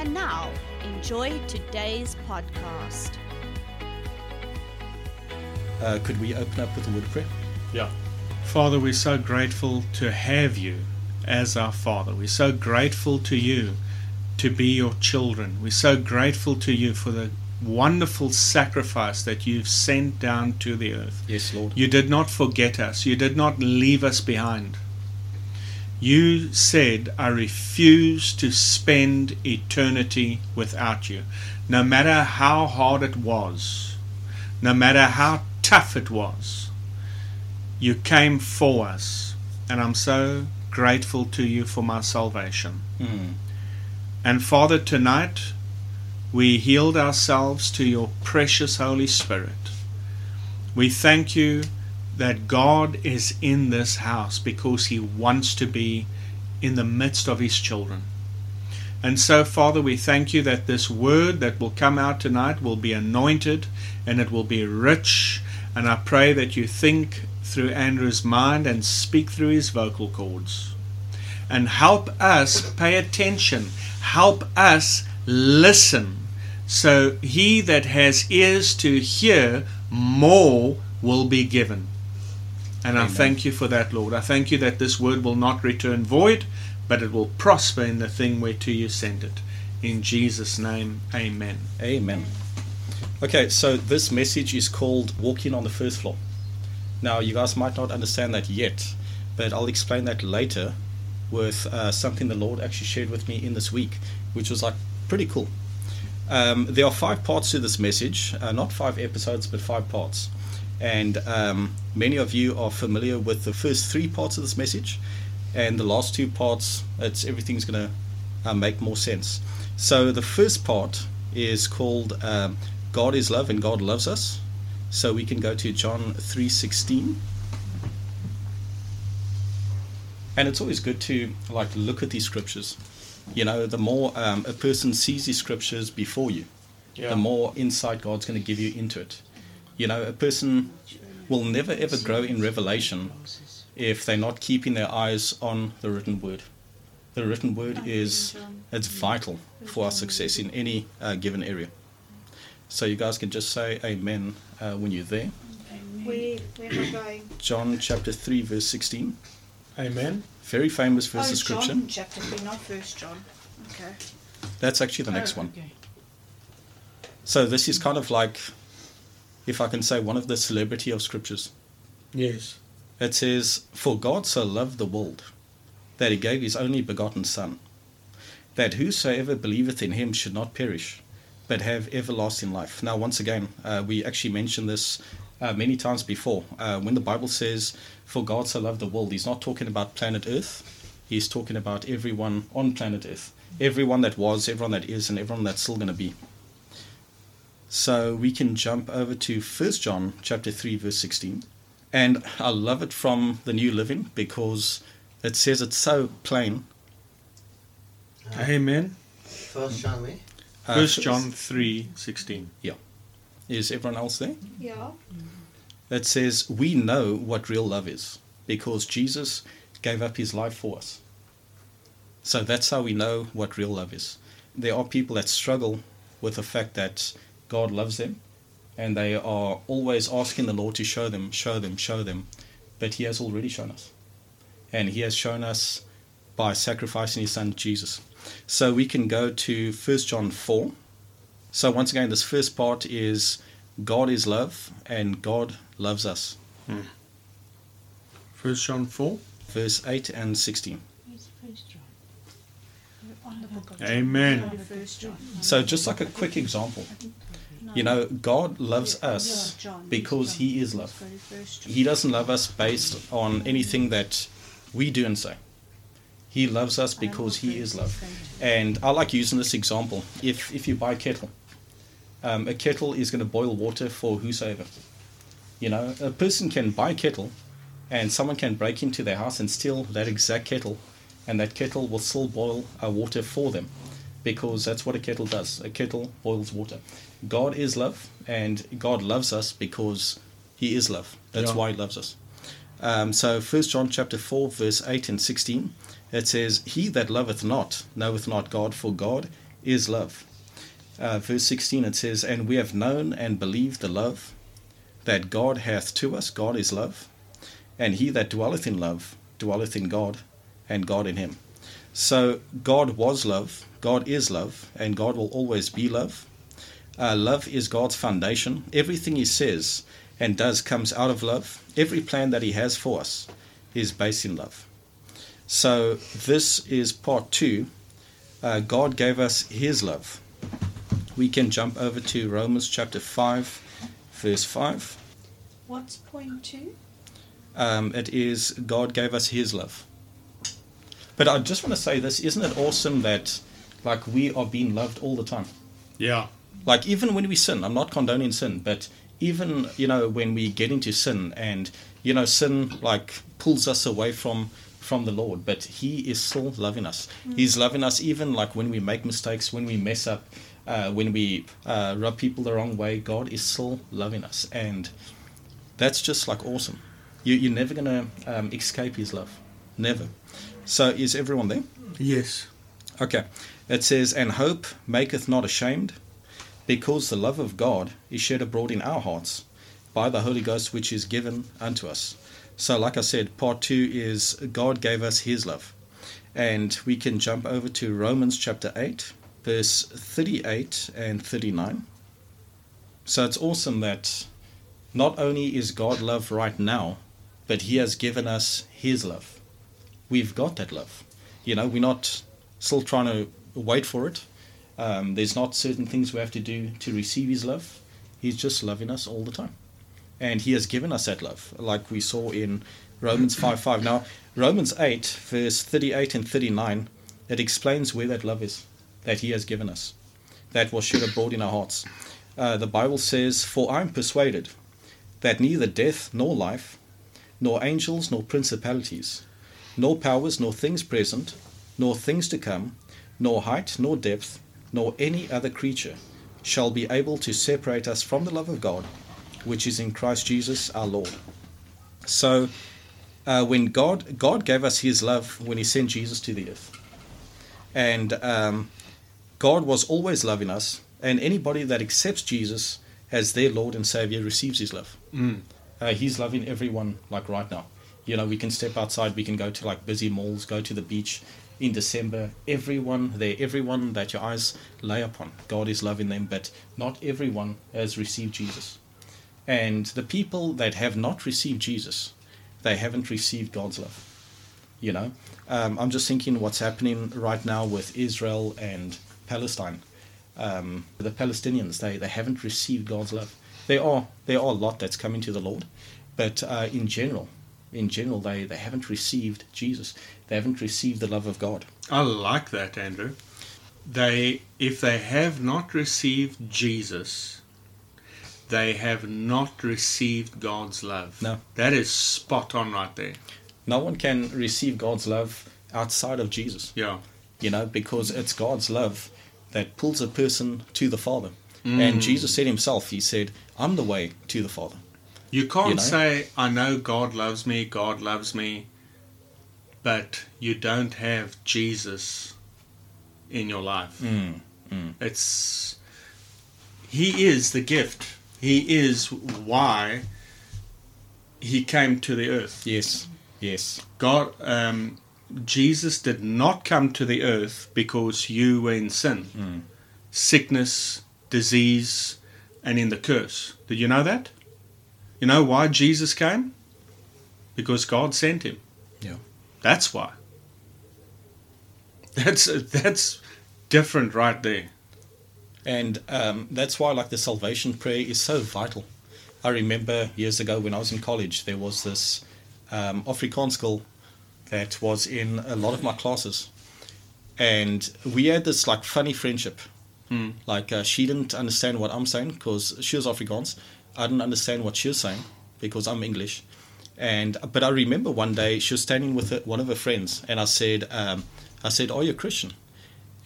And now, enjoy today's podcast. Uh, could we open up with a word of prayer? Yeah. Father, we're so grateful to have you as our Father. We're so grateful to you to be your children. We're so grateful to you for the wonderful sacrifice that you've sent down to the earth. Yes, Lord. You did not forget us, you did not leave us behind. You said, I refuse to spend eternity without you. No matter how hard it was, no matter how tough it was, you came for us. And I'm so grateful to you for my salvation. Mm. And Father, tonight we yield ourselves to your precious Holy Spirit. We thank you that God is in this house because He wants to be in the midst of His children. And so, Father, we thank you that this word that will come out tonight will be anointed and it will be rich. And I pray that you think through Andrew's mind and speak through his vocal cords. And help us pay attention. Help us listen. So he that has ears to hear, more will be given. And I thank you for that, Lord. I thank you that this word will not return void, but it will prosper in the thing whereto you send it. In Jesus' name, amen. Amen. Okay, so this message is called Walking on the First Floor. Now, you guys might not understand that yet, but I'll explain that later with uh, something the Lord actually shared with me in this week, which was like pretty cool. Um, there are five parts to this message, uh, not five episodes, but five parts. And um, many of you are familiar with the first three parts of this message, and the last two parts, it's everything's going to uh, make more sense. So the first part is called um, God is love and God loves us. So we can go to John 3:16. And it's always good to like look at these scriptures. You know, the more um, a person sees these scriptures before you, the more insight God's going to give you into it. You know, a person will never ever grow in revelation if they're not keeping their eyes on the written word. The written word is it's vital for our success in any uh, given area. So you guys can just say amen uh, when you're there. Where, where am I going? John chapter 3 verse 16. Amen. Very famous verse oh, of scripture. John chapter 3, not First John. Okay. That's actually the next one. So this is kind of like if I can say one of the celebrity of scriptures. Yes. It says, For God so loved the world, that he gave his only begotten Son, that whosoever believeth in him should not perish, but have everlasting life. Now, once again, uh, we actually mentioned this uh, many times before. Uh, when the Bible says, For God so loved the world, he's not talking about planet Earth, he's talking about everyone on planet Earth. Everyone that was, everyone that is, and everyone that's still going to be. So we can jump over to 1 John chapter 3 verse 16. And I love it from the New Living because it says it's so plain. Amen. First John where? Uh, First John three sixteen. Is everyone else there? Yeah. It says, We know what real love is because Jesus gave up his life for us. So that's how we know what real love is. There are people that struggle with the fact that God loves them and they are always asking the Lord to show them, show them, show them. But he has already shown us. And he has shown us by sacrificing his son Jesus. So we can go to 1 John 4. So once again, this first part is God is love and God loves us. Hmm. First John four. Verse 8 and 16. Amen. First John. So, just like a quick example, you know, God loves us because He is love. He doesn't love us based on anything that we do and say. He loves us because He is love. And I like using this example. If, if you buy a kettle Um, a kettle is going to boil water for whosoever. You know, a person can buy a kettle, and someone can break into their house and steal that exact kettle, and that kettle will still boil uh, water for them, because that's what a kettle does. A kettle boils water. God is love, and God loves us because He is love. That's Yeah. why He loves us. Um, so, First John chapter four, verse eight and sixteen, it says, "He that loveth not knoweth not God, for God is love." Uh, verse sixteen, it says, "And we have known and believed the love that God hath to us. God is love, and he that dwelleth in love dwelleth in God, and God in him." So, God was love, God is love, and God will always be love. Uh, love is God's foundation. Everything He says and does comes out of love. Every plan that He has for us is based in love. So, this is part two. Uh, God gave us His love. We can jump over to Romans chapter 5, verse 5. What's point two? Um, it is God gave us His love. But I just want to say this isn't it awesome that, like, we are being loved all the time? Yeah. Like even when we sin i'm not condoning sin but even you know when we get into sin and you know sin like pulls us away from from the lord but he is still loving us. He's loving us even like when we make mistakes when we mess up uh, when we uh, rub people the wrong way god is still loving us. And that's just like awesome. You, you're never gonna um, escape his love. Never. So is everyone there? Yes. Okay. It says, And hope maketh not ashamed, because the love of God is shed abroad in our hearts by the Holy Ghost which is given unto us. So, like I said, part two is God gave us his love. And we can jump over to Romans chapter 8, verse 38 and 39. So, it's awesome that not only is God love right now, but he has given us his love. We've got that love. You know, we're not still trying to wait for it. Um, there's not certain things we have to do to receive His love. He's just loving us all the time, and He has given us that love, like we saw in Romans five five. Now, Romans eight verse thirty eight and thirty nine, it explains where that love is that He has given us, that was shed abroad in our hearts. Uh, the Bible says, "For I am persuaded that neither death nor life, nor angels nor principalities, nor powers nor things present." nor things to come, nor height, nor depth, nor any other creature shall be able to separate us from the love of God, which is in Christ Jesus our Lord. So, uh, when God God gave us His love when He sent Jesus to the earth, and um, God was always loving us, and anybody that accepts Jesus as their Lord and Savior receives His love. Mm. Uh, he's loving everyone like right now. You know, we can step outside, we can go to like busy malls, go to the beach in December. Everyone there, everyone that your eyes lay upon, God is loving them, but not everyone has received Jesus. And the people that have not received Jesus, they haven't received God's love. You know, um, I'm just thinking what's happening right now with Israel and Palestine. Um, the Palestinians, they, they haven't received God's love. There are there are a lot that's coming to the Lord, but uh, in general, in general, they, they haven't received Jesus. They haven't received the love of God. I like that, Andrew. They, if they have not received Jesus, they have not received God's love. No. That is spot on right there. No one can receive God's love outside of Jesus. Yeah. You know, because it's God's love that pulls a person to the Father. And mm. Jesus said himself, He said, "I'm the way to the Father." You can't You know? say, I know God loves me, God loves me, but you don't have Jesus in your life. Mm, mm. It's He is the gift. He is why He came to the earth. Yes, yes, God, um, Jesus did not come to the earth because you were in sin, Mm. sickness, disease, and in the curse. Did you know that? You know why Jesus came? Because God sent him. Yeah. That's why. That's that's different right there. and um, that's why, like the salvation prayer, is so vital. I remember years ago when I was in college, there was this um, Afrikaans school that was in a lot of my classes, and we had this like funny friendship. Mm. Like uh, she didn't understand what I'm saying because she was Afrikaans. I didn't understand what she was saying because I'm English. And but I remember one day she was standing with her, one of her friends, and I said, um, I said, "Are you a Christian?"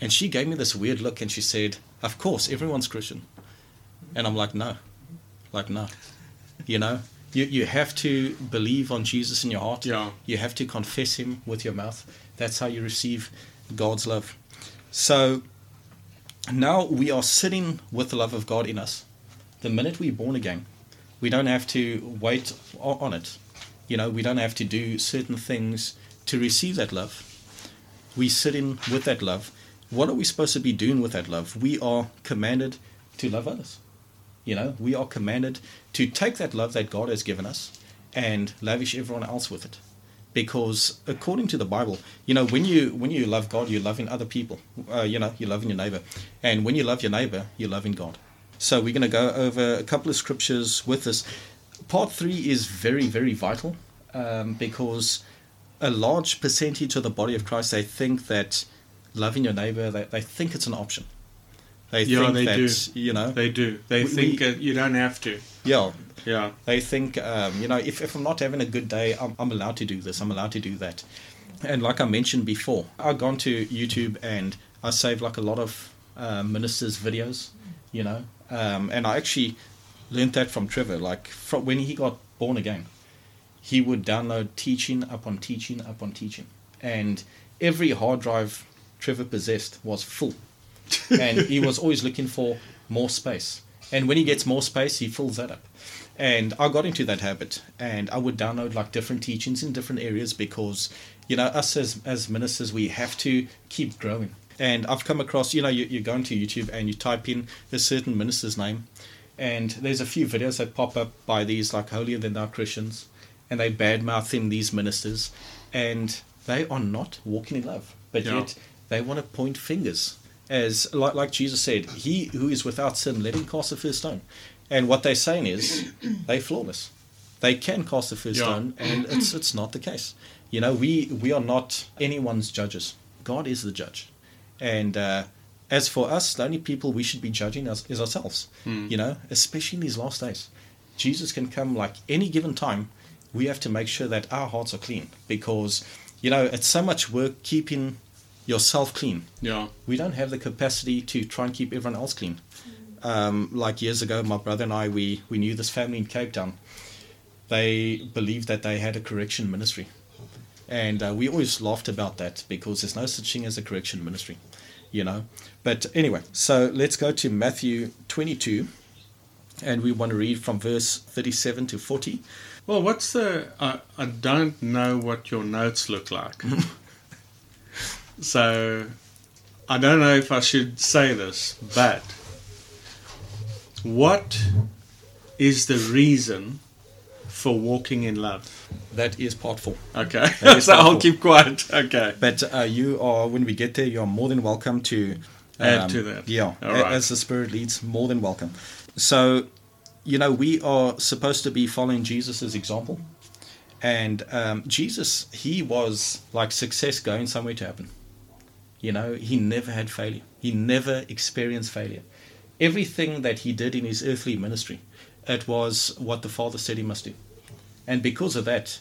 And she gave me this weird look, and she said, "Of course, everyone's Christian." And I'm like, "No, like no, you know." You, you have to believe on Jesus in your heart. Yeah. You have to confess Him with your mouth. That's how you receive God's love. So now we are sitting with the love of God in us. The minute we're born again, we don't have to wait on it. You know, we don't have to do certain things to receive that love. We sit in with that love. What are we supposed to be doing with that love? We are commanded to love others. You know, we are commanded to take that love that God has given us and lavish everyone else with it. Because according to the Bible, you know, when you when you love God, you're loving other people. Uh, you know, you're loving your neighbor, and when you love your neighbor, you're loving God. So we're going to go over a couple of scriptures with this. Part three is very very vital um, because a large percentage of the body of Christ they think that loving your neighbor they, they think it's an option. They Yeah, think they that do. you know They do. They We- think we- you don't have to. yeah Yeah. they think, um, you know, if, if I'm not having a good day, I'm, I'm allowed to do this, I'm allowed to do that. And like I mentioned before, I've gone to YouTube and I save like a lot of uh, ministers' videos, you know, um, and I actually learned that from Trevor. Like from when he got born again, he would download teaching upon teaching upon teaching, and every hard drive Trevor possessed was full, and he was always looking for more space. And when he gets more space, he fills that up. And I got into that habit, and I would download like different teachings in different areas because, you know, us as as ministers, we have to keep growing. And I've come across, you know, you, you go into YouTube and you type in a certain minister's name, and there's a few videos that pop up by these like holier than thou Christians, and they badmouth badmouthing these ministers, and they are not walking in love, but Yeah. yet they want to point fingers, as like like Jesus said, "He who is without sin, let him cast the first stone." And what they're saying is, they're flawless. They can cast the first Yeah. stone, and it's it's not the case. You know, we we are not anyone's judges. God is the judge, and uh, as for us, the only people we should be judging is, is ourselves. You know, especially in these last days, Jesus can come like any given time. We have to make sure that our hearts are clean because you know it's so much work keeping yourself clean Yeah. we don't have the capacity to try and keep everyone else clean. Um, like years ago, my brother and I, we, we knew this family in Cape Town. They believed that they had a correction ministry. And uh, we always laughed about that because there's no such thing as a correction ministry, you know. But anyway, so let's go to Matthew 22, and we want to read from verse 37 to 40. Well, what's the? I I don't know what your notes look like. so, I don't know if I should say this, but what is the reason for walking in love? That is part four. Okay, so I'll helpful. keep quiet. Okay. But uh, you are, when we get there, you are more than welcome to um, Add to that. Yeah, All a- right. as the Spirit leads, more than welcome. So, you know, we are supposed to be following Jesus' example. And um, Jesus, he was like success going somewhere to happen. You know, he never had failure, he never experienced failure. Everything that he did in his earthly ministry, it was what the Father said he must do. And because of that,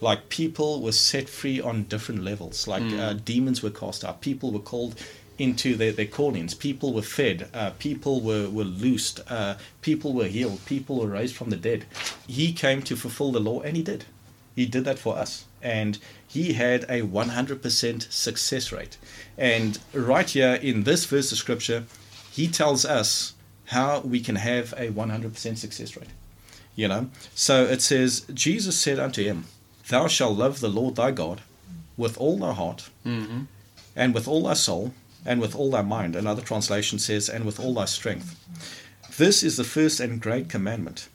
like people were set free on different levels. Like uh, demons were cast out, people were called into their, their callings, people were fed, uh, people were, were loosed, uh, people were healed, people were raised from the dead. He came to fulfill the law, and he did. He did that for us. And he had a 100% success rate. And right here in this verse of scripture, he tells us how we can have a 100% success rate. You know, so it says, Jesus said unto him, Thou shalt love the Lord thy God with all thy heart, Mm-hmm. and with all thy soul, and with all thy mind. Another translation says, and with all thy strength. This is the first and great commandment.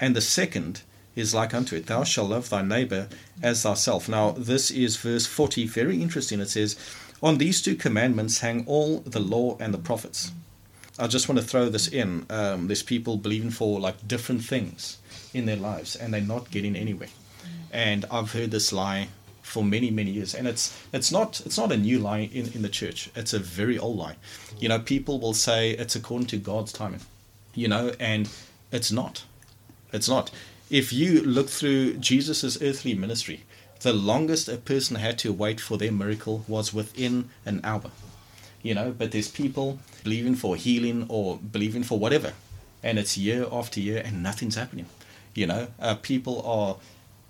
And the second is like unto it, Thou shalt love thy neighbor as thyself. Now, this is verse 40, very interesting. It says, On these two commandments hang all the law and the prophets. I just want to throw this in. Um, there's people believing for like different things in their lives, and they're not getting anywhere. Mm. And I've heard this lie for many many years and it's it's not it's not a new lie in, in the church. It's a very old lie. You know people will say it's according to god's timing you know and it's not. It's not. If you look through jesus' earthly ministry the longest a person had to wait for their miracle was within an hour. You know but there's people believing for healing or believing for whatever and it's year after year and nothing's happening you know uh, people are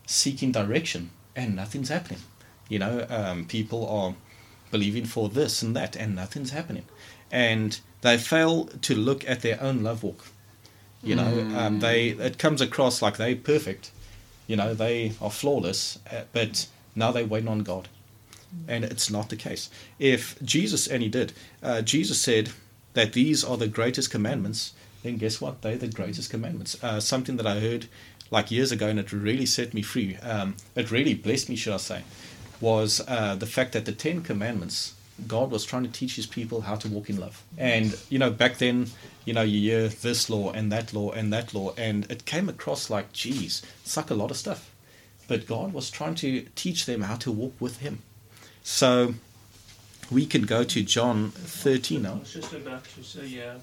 seeking direction and nothing's happening. You know, um, people are believing for this and that, and nothing's happening. And they fail to look at their own love walk. You know, mm. um, they it comes across like they're perfect. You know, they are flawless, uh, but now they're waiting on God, and it's not the case. If Jesus and he did, uh, Jesus said that these are the greatest commandments. Then guess what? They're the greatest commandments. Uh, something that I heard like years ago, and it really set me free. Um, it really blessed me, should I say, was uh, the fact that the Ten Commandments, God was trying to teach His people how to walk in love. And you know, back then, you know, you hear this law and that law and that law, and it came across like, geez, like a lot of stuff. But God was trying to teach them how to walk with Him. So we can go to John 13 now. I was just about to say, yeah,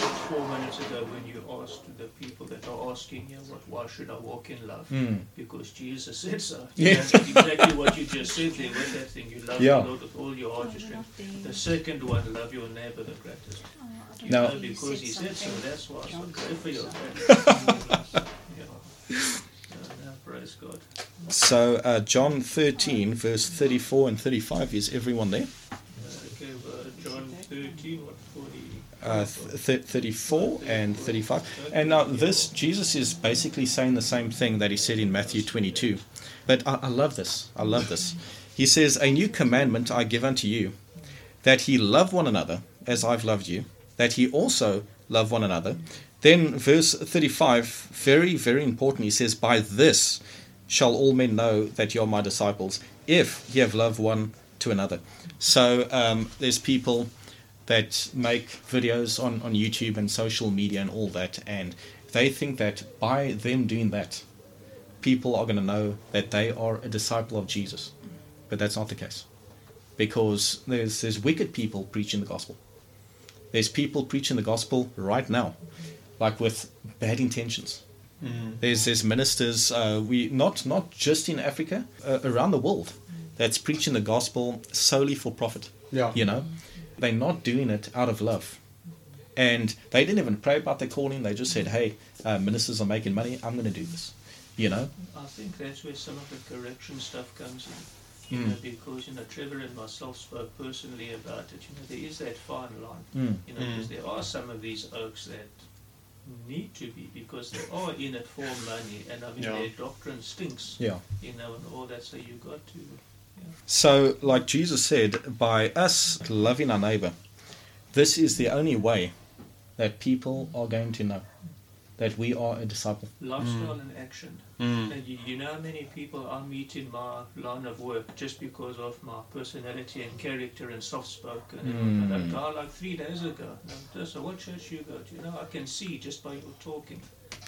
four minutes ago when you asked the people that are asking you, what, why should I walk in love? Mm. Because Jesus said so. Yeah. That's exactly what you just said there with that thing. You love yeah. the Lord with all your heart, your strength. The second one, love your neighbor the greatest. Oh, you no. know, because he said so. That's why. I So pray for your yeah. praise God. So uh, John 13, verse 34 and 35, is everyone there? Uh, okay, uh, John 13, what, 40? Uh, th- 34 and 35. And now, this, Jesus is basically saying the same thing that he said in Matthew 22. But I, I love this. I love this. He says, A new commandment I give unto you, that ye love one another as I've loved you, that ye also love one another. Then, verse 35, very, very important, he says, By this shall all men know that you are my disciples, if ye have loved one to another. So, um, there's people that make videos on, on YouTube and social media and all that, and they think that by them doing that, people are going to know that they are a disciple of Jesus. But that's not the case. Because there's, there's wicked people preaching the gospel. There's people preaching the gospel right now, like with bad intentions. Mm. There's there's ministers uh, we not not just in Africa uh, around the world that's preaching the gospel solely for profit. Yeah, you know, they're not doing it out of love. And they didn't even pray about their calling. They just said, hey, uh, ministers are making money. I'm going to do this. You know? I think that's where some of the correction stuff comes in. You mm. know, because, you know, Trevor and myself spoke personally about it. You know, there is that fine line. Mm. You know, because mm. there are some of these oaks that need to be because they are in it for money and I mean yeah. their doctrine stinks. Yeah. You know, and all that. So you've got to so, like Jesus said, by us loving our neighbor, this is the only way that people are going to know that we are a disciple. Lifestyle mm. and action. Mm. You, you, know how many people I meet in my line of work just because of my personality and character and soft spoken. Mm. And a guy like three days ago, so what church you go to? You know, I can see just by your talking.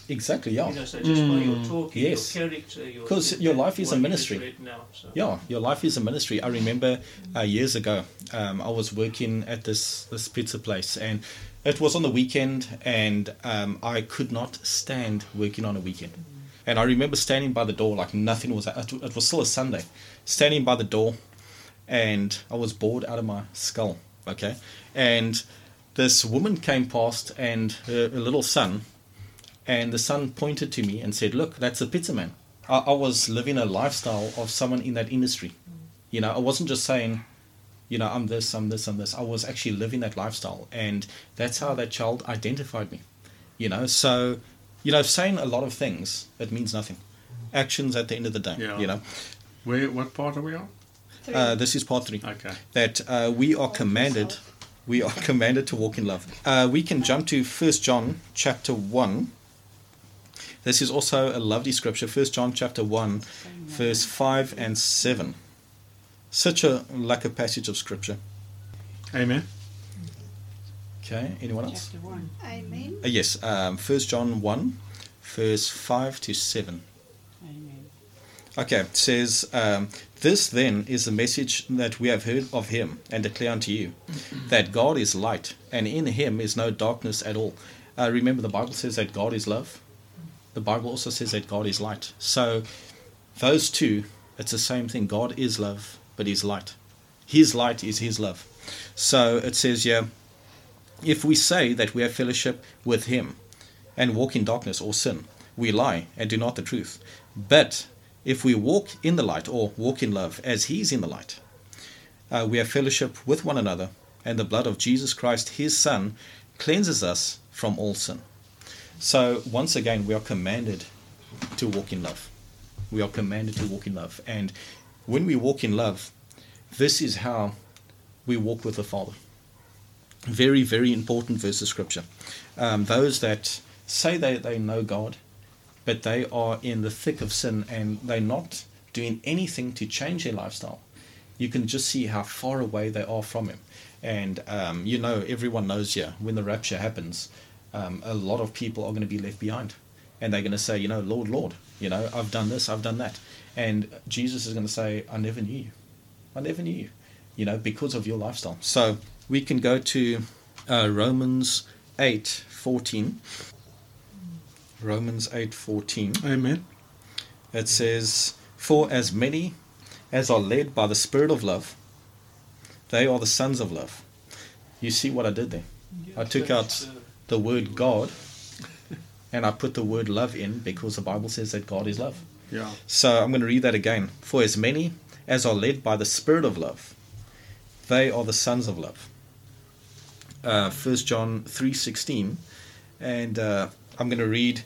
Exactly, yeah. You know, so just mm. by your talking, yes. your character, because your, your life is a ministry. Now, so. Yeah, your life is a ministry. I remember uh, years ago, um, I was working at this this pizza place, and it was on the weekend, and um, I could not stand working on a weekend. And I remember standing by the door like nothing was. It was still a Sunday, standing by the door, and I was bored out of my skull. Okay, and this woman came past, and her, her little son and the son pointed to me and said, Look, that's a pizza man. I, I was living a lifestyle of someone in that industry. You know, I wasn't just saying, you know, I'm this, I'm this, I'm this. I was actually living that lifestyle. And that's how that child identified me. You know, so, you know, saying a lot of things, it means nothing. Actions at the end of the day, yeah. you know. Where, what part are we on? Uh, this is part three. Okay. That uh, we are commanded, we are commanded to walk in love. Uh, we can jump to First John chapter one, this is also a lovely scripture, 1 John chapter 1, verse 5 and 7. Such a like a passage of scripture. Amen. Okay, anyone else? Chapter 1. Amen. Uh, yes, um, 1 John 1, verse 5 to 7. Amen. Okay, it says, um, This then is the message that we have heard of him and declare unto you, that God is light, and in him is no darkness at all. Uh, remember, the Bible says that God is love. The Bible also says that God is light. So, those two, it's the same thing. God is love, but He's light. His light is His love. So, it says here, if we say that we have fellowship with Him and walk in darkness or sin, we lie and do not the truth. But if we walk in the light or walk in love as He is in the light, uh, we have fellowship with one another, and the blood of Jesus Christ, His Son, cleanses us from all sin. So, once again, we are commanded to walk in love. We are commanded to walk in love. And when we walk in love, this is how we walk with the Father. Very, very important verse of Scripture. Um, those that say they, they know God, but they are in the thick of sin and they're not doing anything to change their lifestyle, you can just see how far away they are from Him. And um, you know, everyone knows here when the rapture happens, um, a lot of people are going to be left behind. And they're going to say, you know, Lord, Lord, you know, I've done this, I've done that. And Jesus is going to say, I never knew you. I never knew you, you know, because of your lifestyle. So we can go to uh, Romans 8 14. Romans 8 14. Amen. It says, For as many as are led by the Spirit of love, they are the sons of love. You see what I did there? I took out the word God and I put the word love in because the Bible says that God is love. Yeah. So I'm going to read that again. For as many as are led by the Spirit of love, they are the sons of love. Uh, 1 John 3.16 and uh, I'm going to read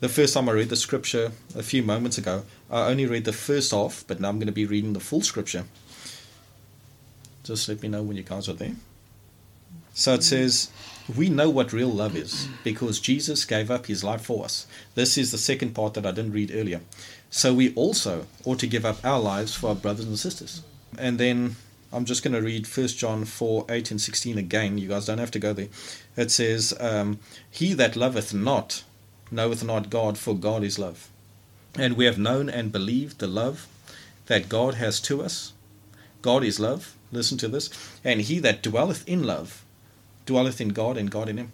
the first time I read the scripture a few moments ago I only read the first half but now I'm going to be reading the full scripture just let me know when you guys are there so it says we know what real love is because Jesus gave up his life for us. This is the second part that I didn't read earlier. So we also ought to give up our lives for our brothers and sisters. And then I'm just going to read 1 John 4 8 and 16 again. You guys don't have to go there. It says, um, He that loveth not knoweth not God, for God is love. And we have known and believed the love that God has to us. God is love. Listen to this. And he that dwelleth in love dwelleth in God and God in him.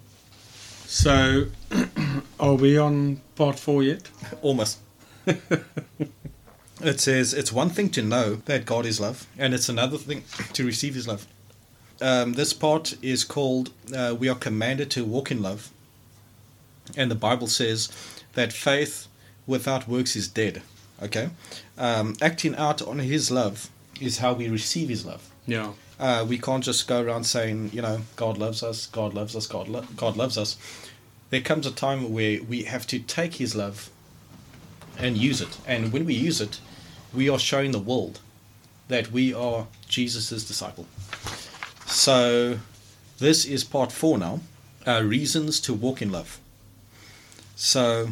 So, are we on part four yet? Almost. it says it's one thing to know that God is love, and it's another thing to receive his love. Um, this part is called uh, We Are Commanded to Walk in Love. And the Bible says that faith without works is dead. Okay? Um, acting out on his love is how we receive his love. Yeah. Uh, we can't just go around saying, you know, God loves us, God loves us, God, lo- God loves us. There comes a time where we have to take His love and use it. And when we use it, we are showing the world that we are Jesus' disciple. So, this is part four now uh, reasons to walk in love. So,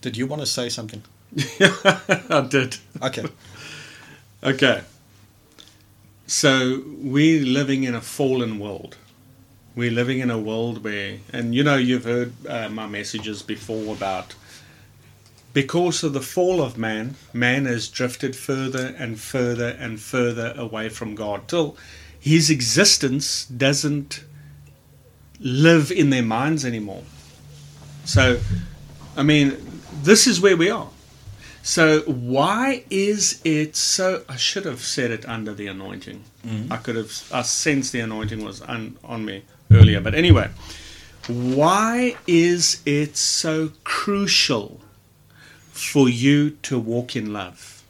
did you want to say something? I did. Okay. Okay. So we're living in a fallen world. We're living in a world where, and you know, you've heard uh, my messages before about because of the fall of man, man has drifted further and further and further away from God till his existence doesn't live in their minds anymore. So, I mean, this is where we are. So why is it so? I should have said it under the anointing. Mm-hmm. I could have. I sensed the anointing was on, on me earlier. But anyway, why is it so crucial for you to walk in love?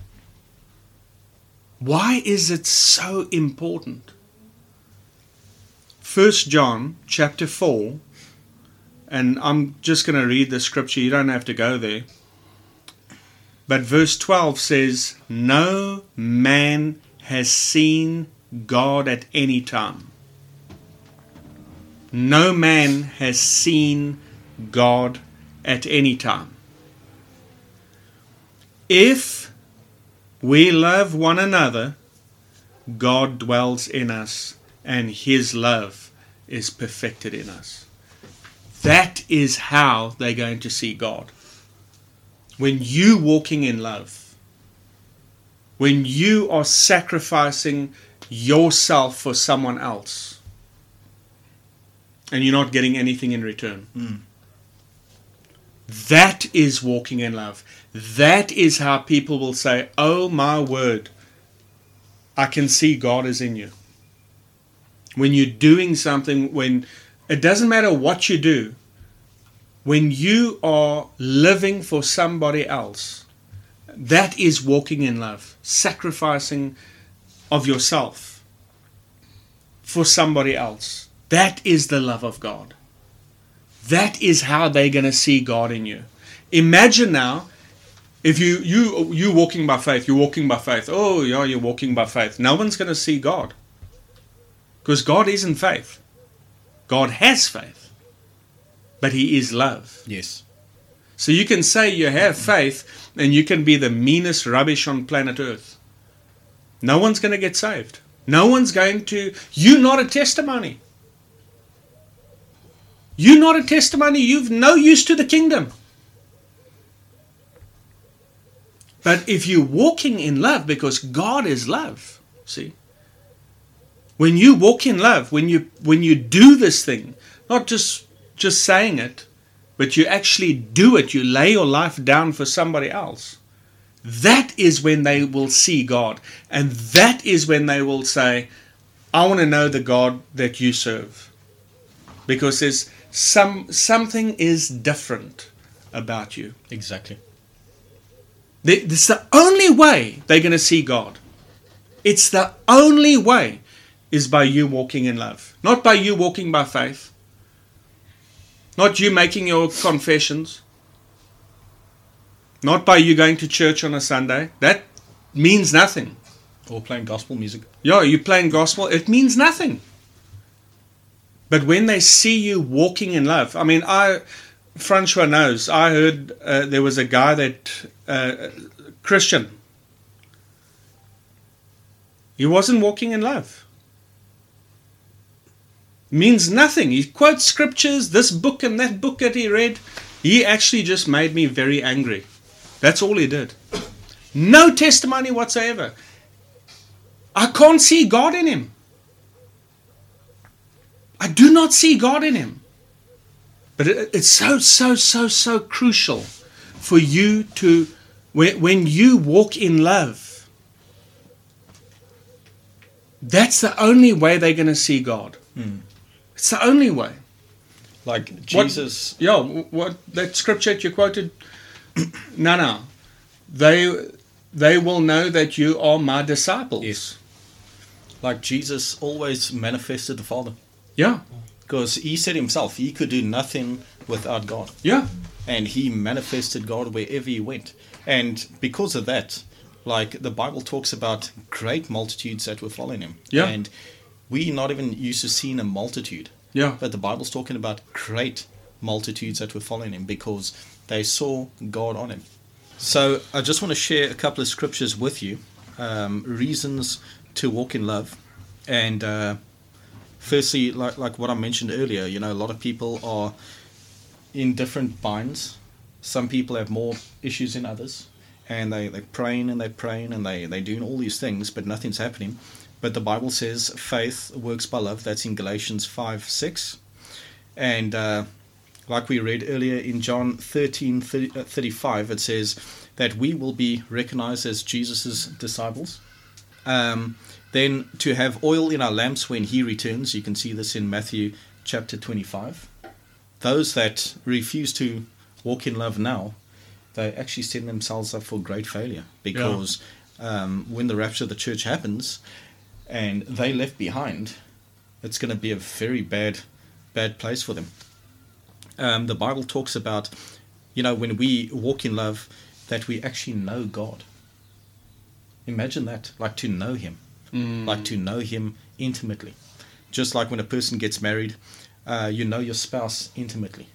Why is it so important? First John chapter four, and I'm just going to read the scripture. You don't have to go there. But verse 12 says, No man has seen God at any time. No man has seen God at any time. If we love one another, God dwells in us and his love is perfected in us. That is how they're going to see God when you walking in love, when you are sacrificing yourself for someone else, and you're not getting anything in return. Hmm. That is walking in love. That is how people will say, Oh my word, I can see God is in you. When you're doing something, when it doesn't matter what you do, when you are living for somebody else, that is walking in love, sacrificing of yourself for somebody else. That is the love of God. That is how they're going to see God in you. Imagine now if you you you walking by faith, you're walking by faith. Oh, yeah, you're walking by faith. No one's going to see God. Because God isn't faith. God has faith. But he is love. Yes. So you can say you have faith and you can be the meanest rubbish on planet Earth. No one's going to get saved. No one's going to. You're not a testimony. You're not a testimony. You've no use to the kingdom. But if you're walking in love, because God is love, see, when you walk in love, when you when you do this thing, not just just saying it, but you actually do it, you lay your life down for somebody else. That is when they will see God, and that is when they will say, "I want to know the God that you serve," because there's some something is different about you. Exactly. It's the only way they're going to see God. It's the only way is by you walking in love, not by you walking by faith, not you making your confessions, not by you going to church on a Sunday. That means nothing. Or playing gospel music. Yeah, you playing gospel, it means nothing. But when they see you walking in love, I mean, I, Francois knows, I heard uh, there was a guy that, uh, Christian, he wasn't walking in love. Means nothing. He quotes scriptures, this book and that book that he read. He actually just made me very angry. That's all he did. No testimony whatsoever. I can't see God in him. I do not see God in him. But it, it's so, so, so, so crucial for you to, when, when you walk in love, that's the only way they're going to see God. Hmm. It's the only way. Like What- Jesus. yeah, what that scripture that you quoted, no, no, they they will know that you are my disciples. Yes. Like Jesus always manifested the Father. Yeah, Because he said himself he could do nothing without God. yeah, and he manifested God wherever he went. And because of that, like the Bible talks about great multitudes that were following him. Yeah. And we not even used to seeing a multitude, yeah, but the Bible's talking about great multitudes that were following him because they saw God on him. So I just want to share a couple of scriptures with you, um, reasons to walk in love, and uh, firstly, like like what I mentioned earlier, you know, a lot of people are in different binds. Some people have more issues than others, and they they praying and they're praying and they they doing all these things, but nothing's happening. But the Bible says faith works by love. That's in Galatians five six, and uh, like we read earlier in John 13 30, uh, 35, it says that we will be recognized as Jesus' disciples. Um, then to have oil in our lamps when he returns, you can see this in Matthew chapter 25. Those that refuse to walk in love now, they actually set themselves up for great failure because um, when the rapture of the church happens and they left behind, it's going to be a very bad, bad place for them um, the Bible talks about, you know, when we walk in love, that we actually know God. Imagine that, like to know Him, like to know Him intimately. Just like when a person gets married, uh, you know your spouse intimately.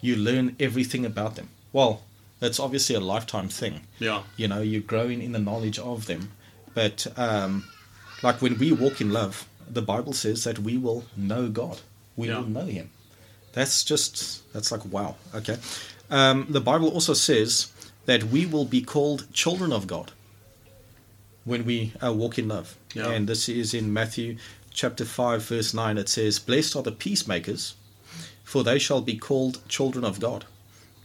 You learn everything about them. Well, that's obviously a lifetime thing. yeah, You know, you're growing in the knowledge of them. But um, like when we walk in love, the Bible says that we will know God. We Yeah. will know Him. That's just that's like wow. Okay. Um, the Bible also says that we will be called children of God when we uh, walk in love. Yeah. And this is in Matthew chapter 5, verse 9. It says, Blessed are the peacemakers, for they shall be called children of God.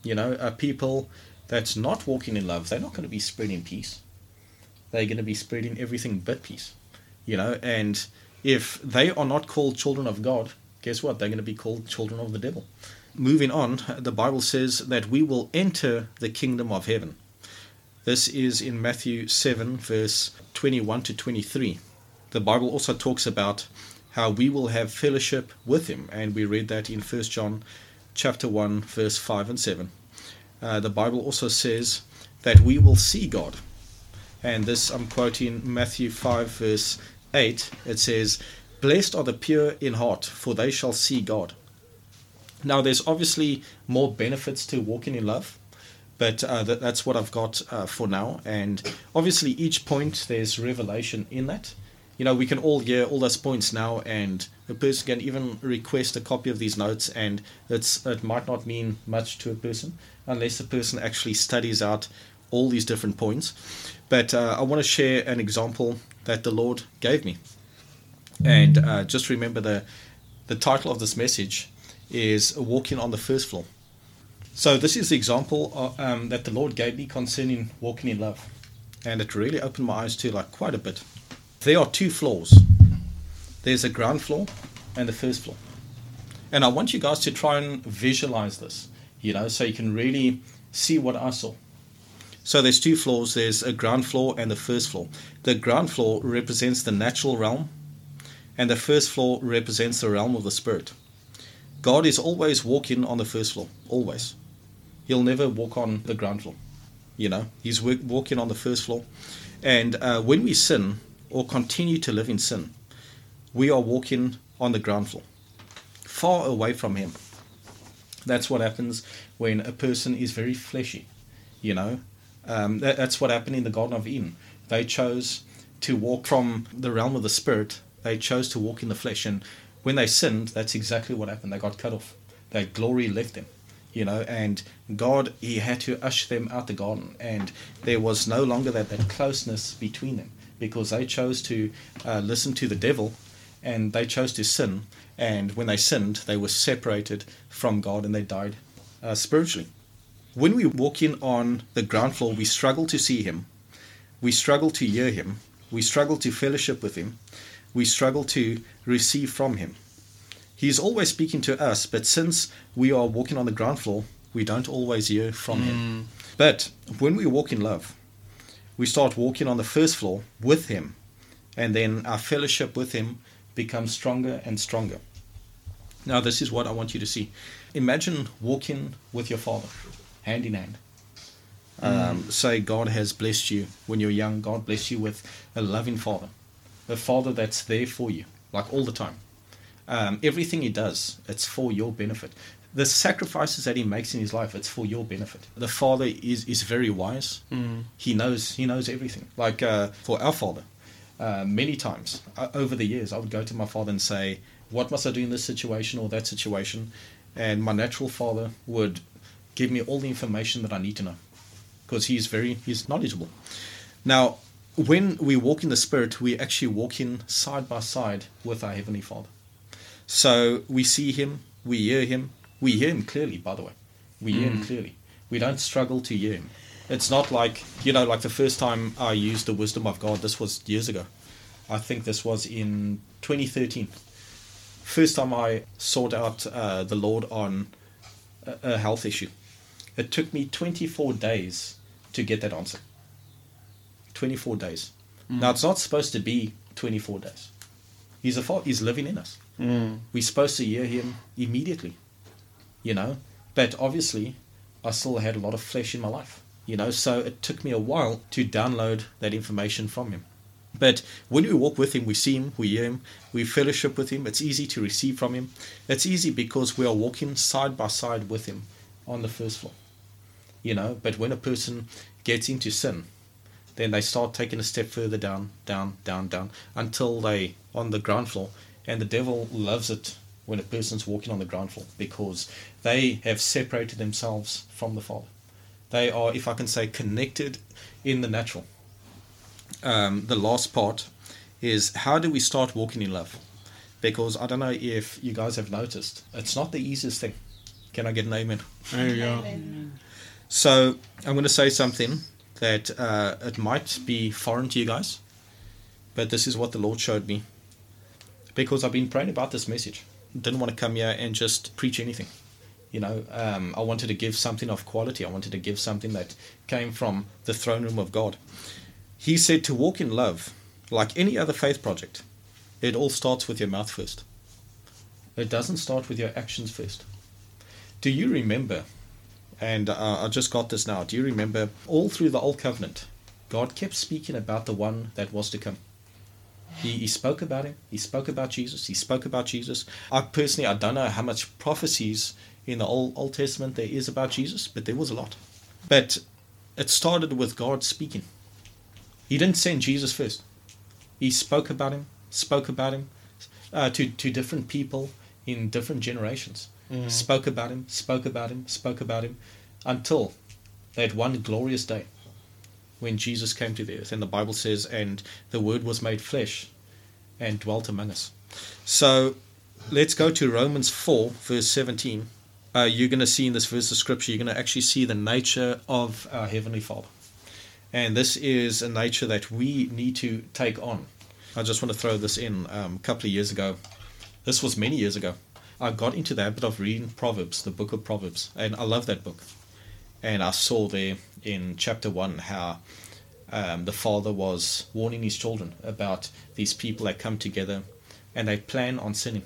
You know, a people that's not walking in love, they're not going to be spreading peace. They're going to be spreading everything but peace. You know, and if they are not called children of God, guess what? They're going to be called children of the devil. Moving on, the Bible says that we will enter the kingdom of heaven. This is in Matthew 7, verse 21 to 23. The Bible also talks about how we will have fellowship with him, and we read that in 1 John chapter 1, verse 5 and 7. Uh, the Bible also says that we will see God. And this, I'm quoting Matthew 5, verse 8. It says, Blessed are the pure in heart, for they shall see God. Now, there's obviously more benefits to walking in love, but uh, that, that's what I've got uh, for now. And obviously, each point there's revelation in that. You know, we can all hear all those points now, and a person can even request a copy of these notes, and it's it might not mean much to a person unless the person actually studies out all these different points. But uh, I want to share an example that the Lord gave me, and uh, just remember the the title of this message is walking on the first floor. So this is the example of, um, that the Lord gave me concerning walking in love, and it really opened my eyes to like quite a bit. There are two floors. There's a ground floor and the first floor, and I want you guys to try and visualize this, you know, so you can really see what I saw. So there's two floors. There's a ground floor and the first floor. The ground floor represents the natural realm, and the first floor represents the realm of the spirit. God is always walking on the first floor, always. He'll never walk on the ground floor. You know, he's wa- walking on the first floor. And uh, when we sin or continue to live in sin, we are walking on the ground floor, far away from Him. That's what happens when a person is very fleshy. You know, um, that, that's what happened in the Garden of Eden. They chose to walk from the realm of the spirit. They chose to walk in the flesh, and when they sinned, that's exactly what happened. They got cut off. Their glory left them, you know, and God, He had to usher them out the garden, and there was no longer that, that closeness between them because they chose to uh, listen to the devil and they chose to sin. And when they sinned, they were separated from God and they died uh, spiritually. When we walk in on the ground floor, we struggle to see Him, we struggle to hear Him, we struggle to fellowship with Him, we struggle to receive from Him. He's always speaking to us, but since we are walking on the ground floor, we don't always hear from Him. Hmm. But when we walk in love, we start walking on the first floor with Him, and then our fellowship with Him becomes stronger and stronger. Now, this is what I want you to see. Imagine walking with your Father, hand in hand. Um, Say, God has blessed you when you're young, God bless you with a loving Father, a Father that's there for you, like all the time. Um, everything He does, it's for your benefit. The sacrifices that He makes in His life, it's for your benefit. The Father is, is very wise. He knows He knows everything. Like uh, for our Father, uh, many times uh, over the years, I would go to my father and say, "What must I do in this situation or that situation?" And my natural father would give me all the information that I need to know, because he's very he's knowledgeable. Now, when we walk in the Spirit, we actually walk in side by side with our heavenly Father. So we see Him, we hear Him, we hear Him clearly. By the way, we hear Him clearly. We don't struggle to hear Him. It's not like you know, like the first time I used the wisdom of God. This was years ago. I think this was in 2013. First time I sought out uh, the Lord on a, a health issue. It took me 24 days to get that answer. 24 days. Mm. Now it's not supposed to be 24 days. He's a fa- he's living in us. Mm. We're supposed to hear him immediately. You know, but obviously I still had a lot of flesh in my life. You know, so it took me a while to download that information from him. But when we walk with him, we see him, we hear him, we fellowship with him. It's easy to receive from him. It's easy because we are walking side by side with him on the first floor. You know, but when a person gets into sin, then they start taking a step further down, down, down, down, until they on the ground floor. And the devil loves it when a person's walking on the ground floor because they have separated themselves from the Father. They are, if I can say, connected in the natural. Um, the last part is how do we start walking in love? Because I don't know if you guys have noticed, it's not the easiest thing. Can I get an amen? There you go. So I'm going to say something that uh, it might be foreign to you guys, but this is what the Lord showed me. Because I've been praying about this message. Didn't want to come here and just preach anything. You know, um, I wanted to give something of quality. I wanted to give something that came from the throne room of God. He said to walk in love, like any other faith project, it all starts with your mouth first. It doesn't start with your actions first. Do you remember and uh, I just got this now. Do you remember all through the Old Covenant, God kept speaking about the one that was to come. He, he spoke about him. He spoke about Jesus. He spoke about Jesus. I personally, I don't know how much prophecies in the Old, Old Testament there is about Jesus, but there was a lot. But it started with God speaking. He didn't send Jesus first. He spoke about him, spoke about him uh, to, to different people in different generations spoke about him, spoke about him, spoke about him, until that one glorious day when Jesus came to the earth. And the Bible says, and the Word was made flesh and dwelt among us. So let's go to Romans 4, verse 17. Uh, you're going to see in this verse of Scripture, you're going to actually see the nature of our Heavenly Father. And this is a nature that we need to take on. I just want to throw this in um, a couple of years ago. This was many years ago. I got into the habit of reading Proverbs, the book of Proverbs, and I love that book. And I saw there in chapter one how um, the father was warning his children about these people that come together and they plan on sinning.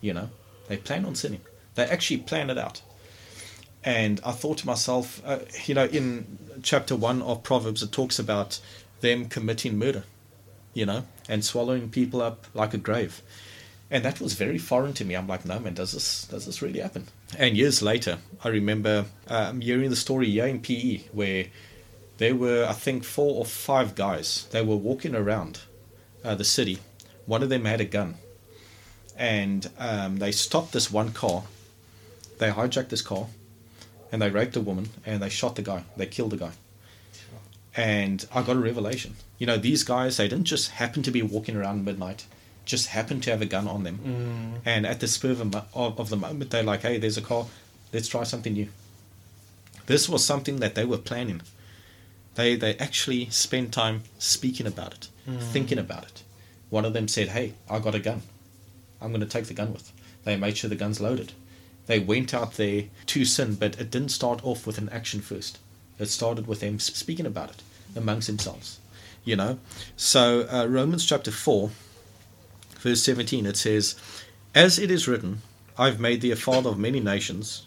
You know, they plan on sinning. They actually plan it out. And I thought to myself, uh, you know, in chapter one of Proverbs, it talks about them committing murder, you know, and swallowing people up like a grave and that was very foreign to me. I'm like, no man, does this does this really happen? And years later, I remember um, hearing the story here in PE where there were, I think, four or five guys. They were walking around uh, the city. One of them had a gun, and um, they stopped this one car. They hijacked this car, and they raped a woman, and they shot the guy. They killed the guy. And I got a revelation. You know, these guys, they didn't just happen to be walking around midnight just happened to have a gun on them. Mm. And at the spur of, of, of the moment, they're like, hey, there's a car, let's try something new. This was something that they were planning. They, they actually spent time speaking about it, Mm. thinking about it. One of them said, hey, I got a gun. I'm going to take the gun with. They made sure the gun's loaded. They went out there to sin, but it didn't start off with an action first. It started with them speaking about it amongst themselves. You know? So, uh, Romans chapter 4, verse 17, it says, As it is written, I've made thee a father of many nations,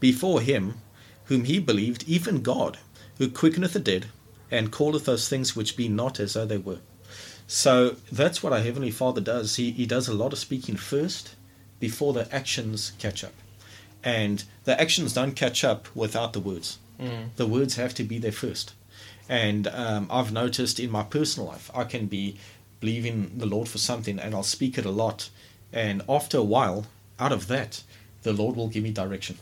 before him whom he believed, even God, who quickeneth the dead, and calleth those things which be not as though they were. So that's what our Heavenly Father does. He, he does a lot of speaking first before the actions catch up. And the actions don't catch up without the words. Mm. The words have to be there first. And um, I've noticed in my personal life, I can be believing the Lord for something and I'll speak it a lot. And after a while, out of that, the Lord will give me direction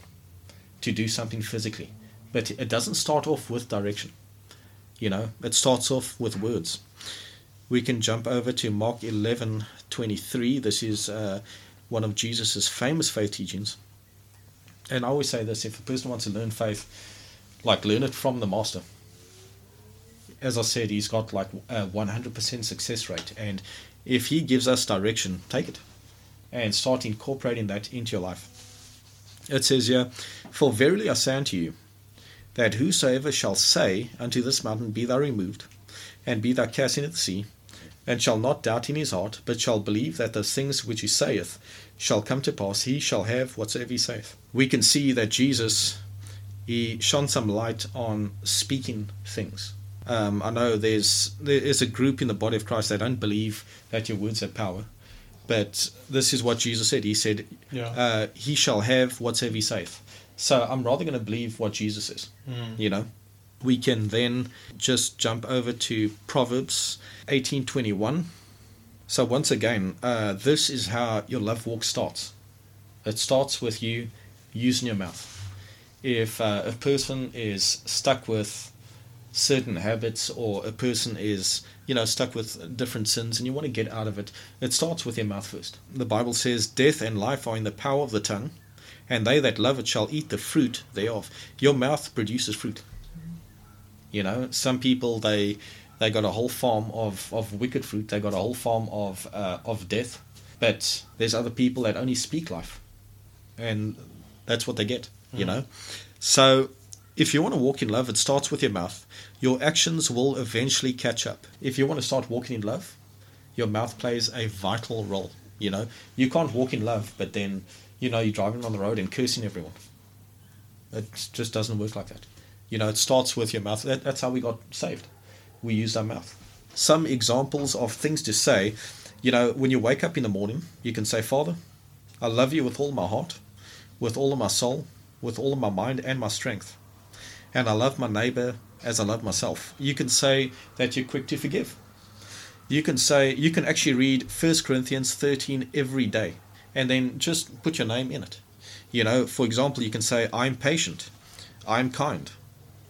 to do something physically. But it doesn't start off with direction. You know, it starts off with words. We can jump over to Mark 11 23. This is uh, one of Jesus' famous faith teachings. And I always say this if a person wants to learn faith, like learn it from the master. As I said, he's got like a 100% success rate. And if he gives us direction, take it and start incorporating that into your life. It says here, For verily I say unto you, that whosoever shall say unto this mountain, Be thou removed, and be thou cast into the sea, and shall not doubt in his heart, but shall believe that those things which he saith shall come to pass, he shall have whatsoever he saith. We can see that Jesus, he shone some light on speaking things. Um, I know there's there is a group in the body of Christ that don't believe that your words have power, but this is what Jesus said. He said, Yeah. uh, "He shall have whatsoever he saith." So I'm rather going to believe what Jesus says. Mm. You know, we can then just jump over to Proverbs 18:21. So once again, uh, this is how your love walk starts. It starts with you using your mouth. if uh, a person is stuck with certain habits or a person is you know stuck with different sins and you want to get out of it it starts with your mouth first. The bible says death and life are in the power of the tongue and they that love it shall eat the fruit thereof. Your mouth produces fruit. You know some people they they got a whole farm of, of wicked fruit. They got a whole farm of uh, of death. But there's other people that only speak life and that's what they get you know. So if you want to walk in love it starts with your mouth. Your actions will eventually catch up. If you want to start walking in love your mouth plays a vital role you know? You can't walk in love but then you know you're driving on the road and cursing everyone. It just doesn't work like that. You know it starts with your mouth. That, that's how we got saved. We used our mouth. Some examples of things to say you know when you wake up in the morning you can say father i love you with all my heart with all of my soul with all of my mind and my strength and i love my neighbor as i love myself. You can say that you're quick to forgive. You can say you can actually read 1 corinthians 13 every day and then just put your name in it. You know for example you can say i'm patient. I'm kind.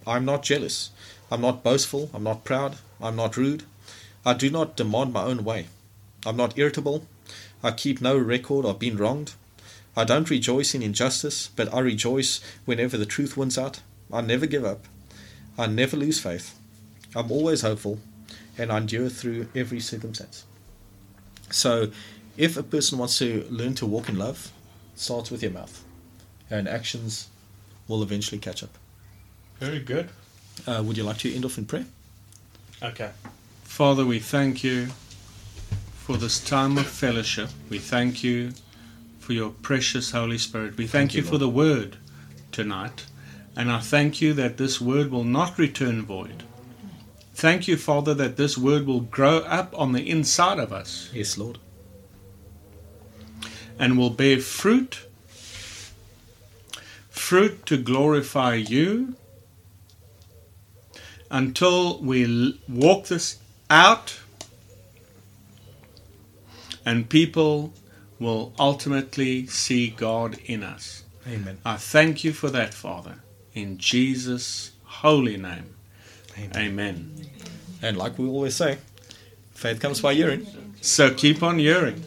I'm not jealous. I'm not boastful. I'm not proud. I'm not rude. I do not demand my own way. I'm not irritable. I keep no record of being wronged. I don't rejoice in injustice but i rejoice whenever the truth wins out i never give up i never lose faith i'm always hopeful and I endure through every circumstance. So, if a person wants to learn to walk in love, it starts with your mouth, and actions will eventually catch up. Very good. Uh, would you like to end off in prayer? Okay. Father, we thank you for this time of fellowship. We thank you for your precious Holy Spirit. We thank, Thank you, you for the word tonight. And I thank you that this word will not return void. Thank you, Father, that this word will grow up on the inside of us Yes, Lord. and will bear fruit fruit to glorify you until we walk this out and people will ultimately see God in us. Amen. I thank you for that, Father, in Jesus' holy name. Amen. Amen. And like we always say, faith comes by hearing. So keep on hearing.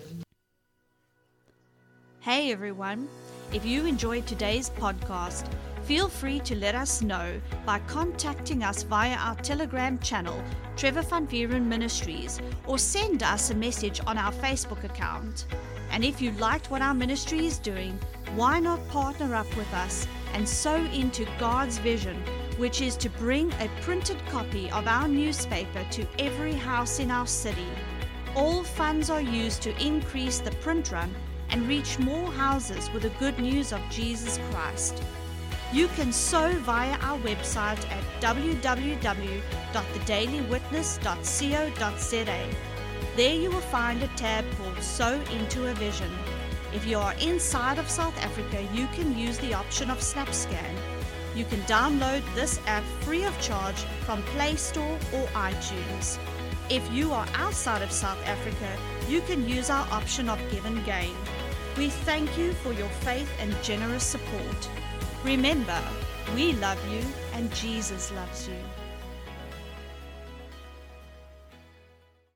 Hey everyone! If you enjoyed today's podcast, feel free to let us know by contacting us via our Telegram channel, Trevor Van Vuuren Ministries, or send us a message on our Facebook account. And if you liked what our ministry is doing, why not partner up with us and sow into God's vision, which is to bring a printed copy of our newspaper to every house in our city? All funds are used to increase the print run and reach more houses with the good news of Jesus Christ. You can sow via our website at www.thedailywitness.co.za. There you will find a tab called Sow into a Vision. If you are inside of South Africa, you can use the option of SnapScan. You can download this app free of charge from Play Store or iTunes. If you are outside of South Africa, you can use our option of GivenGain. We thank you for your faith and generous support. Remember, we love you and Jesus loves you.